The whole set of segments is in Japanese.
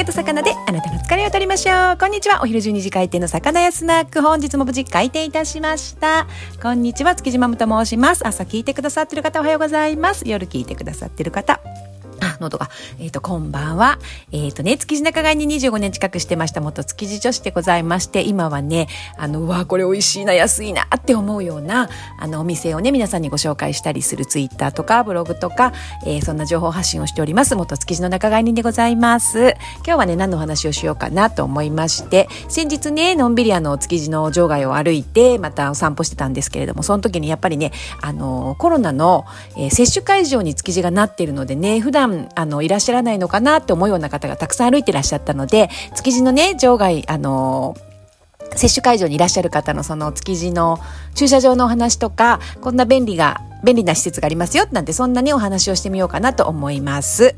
酒と魚であなたの疲れを取りましょう。こんにちは。お昼12時開店の魚屋スナック。本日も無事開店いたしました。こんにちは。築地マムと申します。朝聞いてくださってる方おはようございます。夜聞いてくださってる方喉が、えっ、ー、と、こんばんは。えっ、ー、とね、築地仲買に25年近くしてました元築地女子でございまして、今はね、あの、うわ、これ美味しいな、安いなって思うような、あの、お店をね、皆さんにご紹介したりするツイッターとかブログとか、えー、そんな情報発信をしております。元築地の仲買人でございます。今日はね、何の話をしようかなと思いまして、先日ね、のんびりあの、築地の場外を歩いて、またお散歩してたんですけれども、その時にやっぱりね、あの、コロナの、えー、接種会場に築地がなっているのでね、普段、あの、いらっしゃらないのかなって思うような方がたくさん歩いてらっしゃったので、築地のね、場外、あの接種会場にいらっしゃる方のその築地の駐車場のお話とか、こんな便利が、便利な施設がありますよ、なんてそんなにお話をしてみようかなと思います。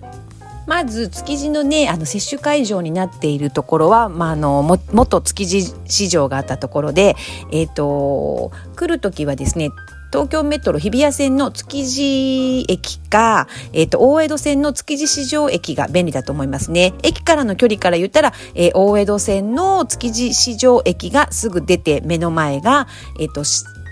まず築地のねあの接種会場になっているところは、まあ、あのも元築地市場があったところで、えーと来る時はですね東京メトロ日比谷線の築地駅か、えっ、ー、と、大江戸線の築地市場駅が便利だと思いますね。駅からの距離から言ったら、えー、大江戸線の築地市場駅がすぐ出て目の前が、えっ、ー、と、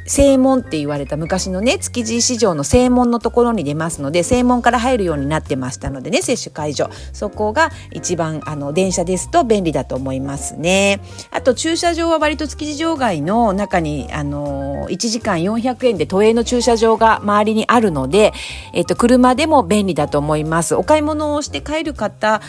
正門って言われた昔のね、築地市場の正門のところに出ますので、正門から入るようになってましたのでね、接種会場。そこが一番、あの、電車ですと便利だと思いますね。あと、駐車場は割と築地場外の中に、あの、1時間400円で都営の駐車場が周りにあるので、えっと、車でも便利だと思います。お買い物をして帰る方、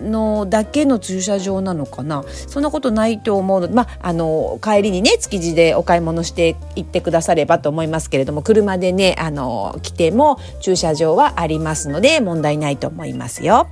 のだけの駐車場なのかな？そんなことないと思うので、まあ、あの帰りにね築地でお買い物して行ってくださればと思いますけれども車でねあの来ても駐車場はありますので問題ないと思いますよ。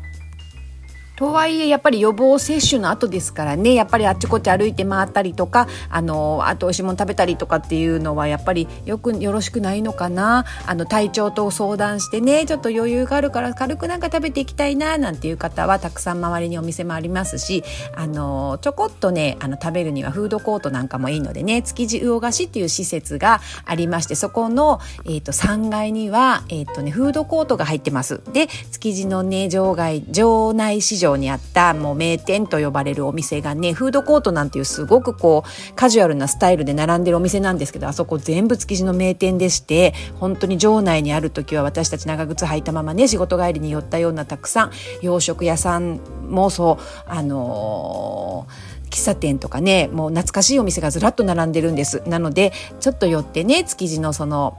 とはいえやっぱり予防接種の後ですからねやっぱりあっちこっち歩いて回ったりとかあのあと美味しいもの食べたりとかっていうのはやっぱりよくよろしくないのかなあの体調と相談してねちょっと余裕があるから軽くなんか食べていきたいななんていう方はたくさん周りにお店もありますしあのちょこっとねあの食べるにはフードコートなんかもいいのでね築地魚菓子っていう施設がありましてそこの、えーと、3階には、えーとね、フードコートが入ってます。で築地のね場外場内市場場にあったもう名店と呼ばれるお店がね、フードコートなんていうすごくこうカジュアルなスタイルで並んでるお店なんですけど、あそこ全部築地の名店でして、本当に場内にある時は私たち長靴履いたままね、仕事帰りに寄ったようなたくさん洋食屋さんもそう、あのー喫茶店とかねもう懐かしいお店がずらっと並んでるんですなのでちょっと寄ってね築地のその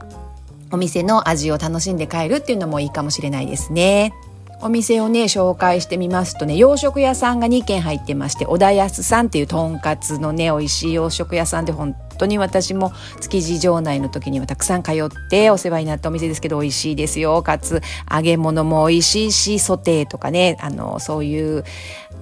お店の味を楽しんで帰るっていうのもいいかもしれないですね。お店をね紹介してみますとね洋食屋さんが2軒入ってまして小田康さんっていうとんかつのね美味しい洋食屋さんで本当当に私も築地場内の時にはたくさん通ってお世話になったお店ですけど美味しいですよかつ揚げ物も美味しいしソテーとかねあのそういう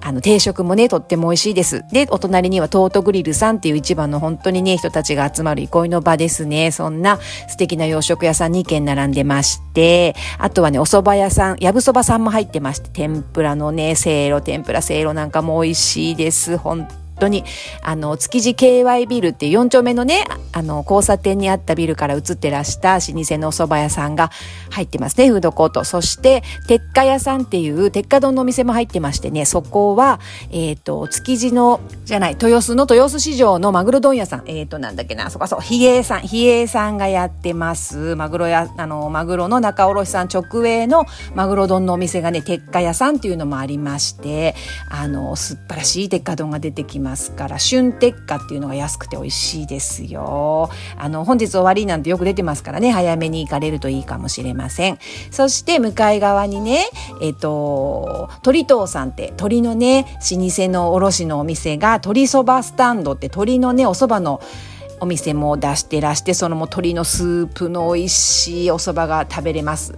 あの、定食もね、とっても美味しいです。で、お隣にはトートグリルさんっていう一番の本当にね、人たちが集まる憩いの場ですね。そんな素敵な洋食屋さん2軒並んでまして、あとはね、お蕎麦屋さん、やぶそばさんも入ってまして、天ぷらのね、せいろ、天ぷらせいろなんかも美味しいです。本当に、あの、築地 KY ビルっていう4丁目のね、あの、交差点にあったビルから移ってらした老舗のお蕎麦屋さんが入ってますね、フードコート。そして、鉄火屋さんっていう鉄火丼のお店も入ってましてね、そこは、えっ、ー、と、築地の、じゃない、豊洲の豊洲市場のマグロ丼屋さん、えっ、ー、と、なんだっけな、そこそう、比叡さん、比叡さんがやってます。マグロ屋、あの、マグロの仲卸さん直営のマグロ丼のお店がね、鉄火屋さんっていうのもありまして、あの、素晴らしい鉄火丼が出てきます。ますから春鉄火っていうのが安くて美味しいですよ。あの本日終わりなんてよく出てますからね早めに行かれるといいかもしれません。そして向かい側にねえっと鳥藤さんって鶏のね老舗の卸のお店が鶏そばスタンドって鶏のねお蕎麦のお店も出してらしてそのも鶏のスープの美味しいお蕎麦が食べれます。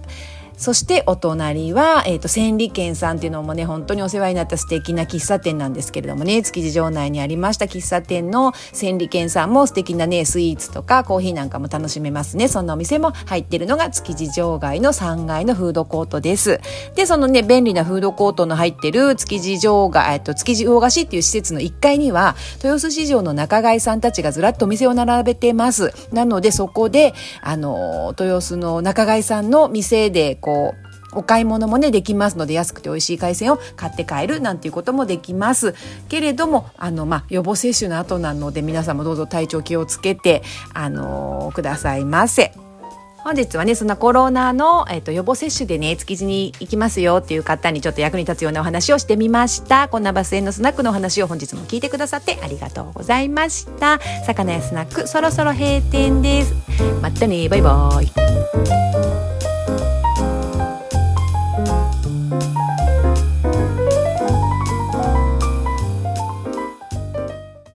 そしてお隣は、えっ、ー、と、千里軒さんっていうのもね、本当にお世話になった素敵な喫茶店なんですけれどもね、築地場内にありました喫茶店の千里軒さんも素敵なね、スイーツとかコーヒーなんかも楽しめますね。そんなお店も入ってるのが築地場外の3階のフードコートです。で、そのね、便利なフードコートの入ってる築地場外、えっと、築地魚菓子っていう施設の1階には、豊洲市場の仲買さんたちがずらっとお店を並べてます。なので、そこで、あの、豊洲の仲買さんの店で、こう、お買い物もねできますので安くて美味しい海鮮を買って帰るなんていうこともできますけれどもあの、まあ、予防接種の後なので皆さんもどうぞ体調気をつけて、あのー、くださいませ。本日はね、そんなコロナの、えっ、ー、と、予防接種でね、築地に行きますよっていう方にちょっと役に立つようなお話をしてみました。こんなバスへのスナックのお話を本日も聞いてくださってありがとうございました。魚屋スナック、そろそろ閉店です。またね、バイバイ。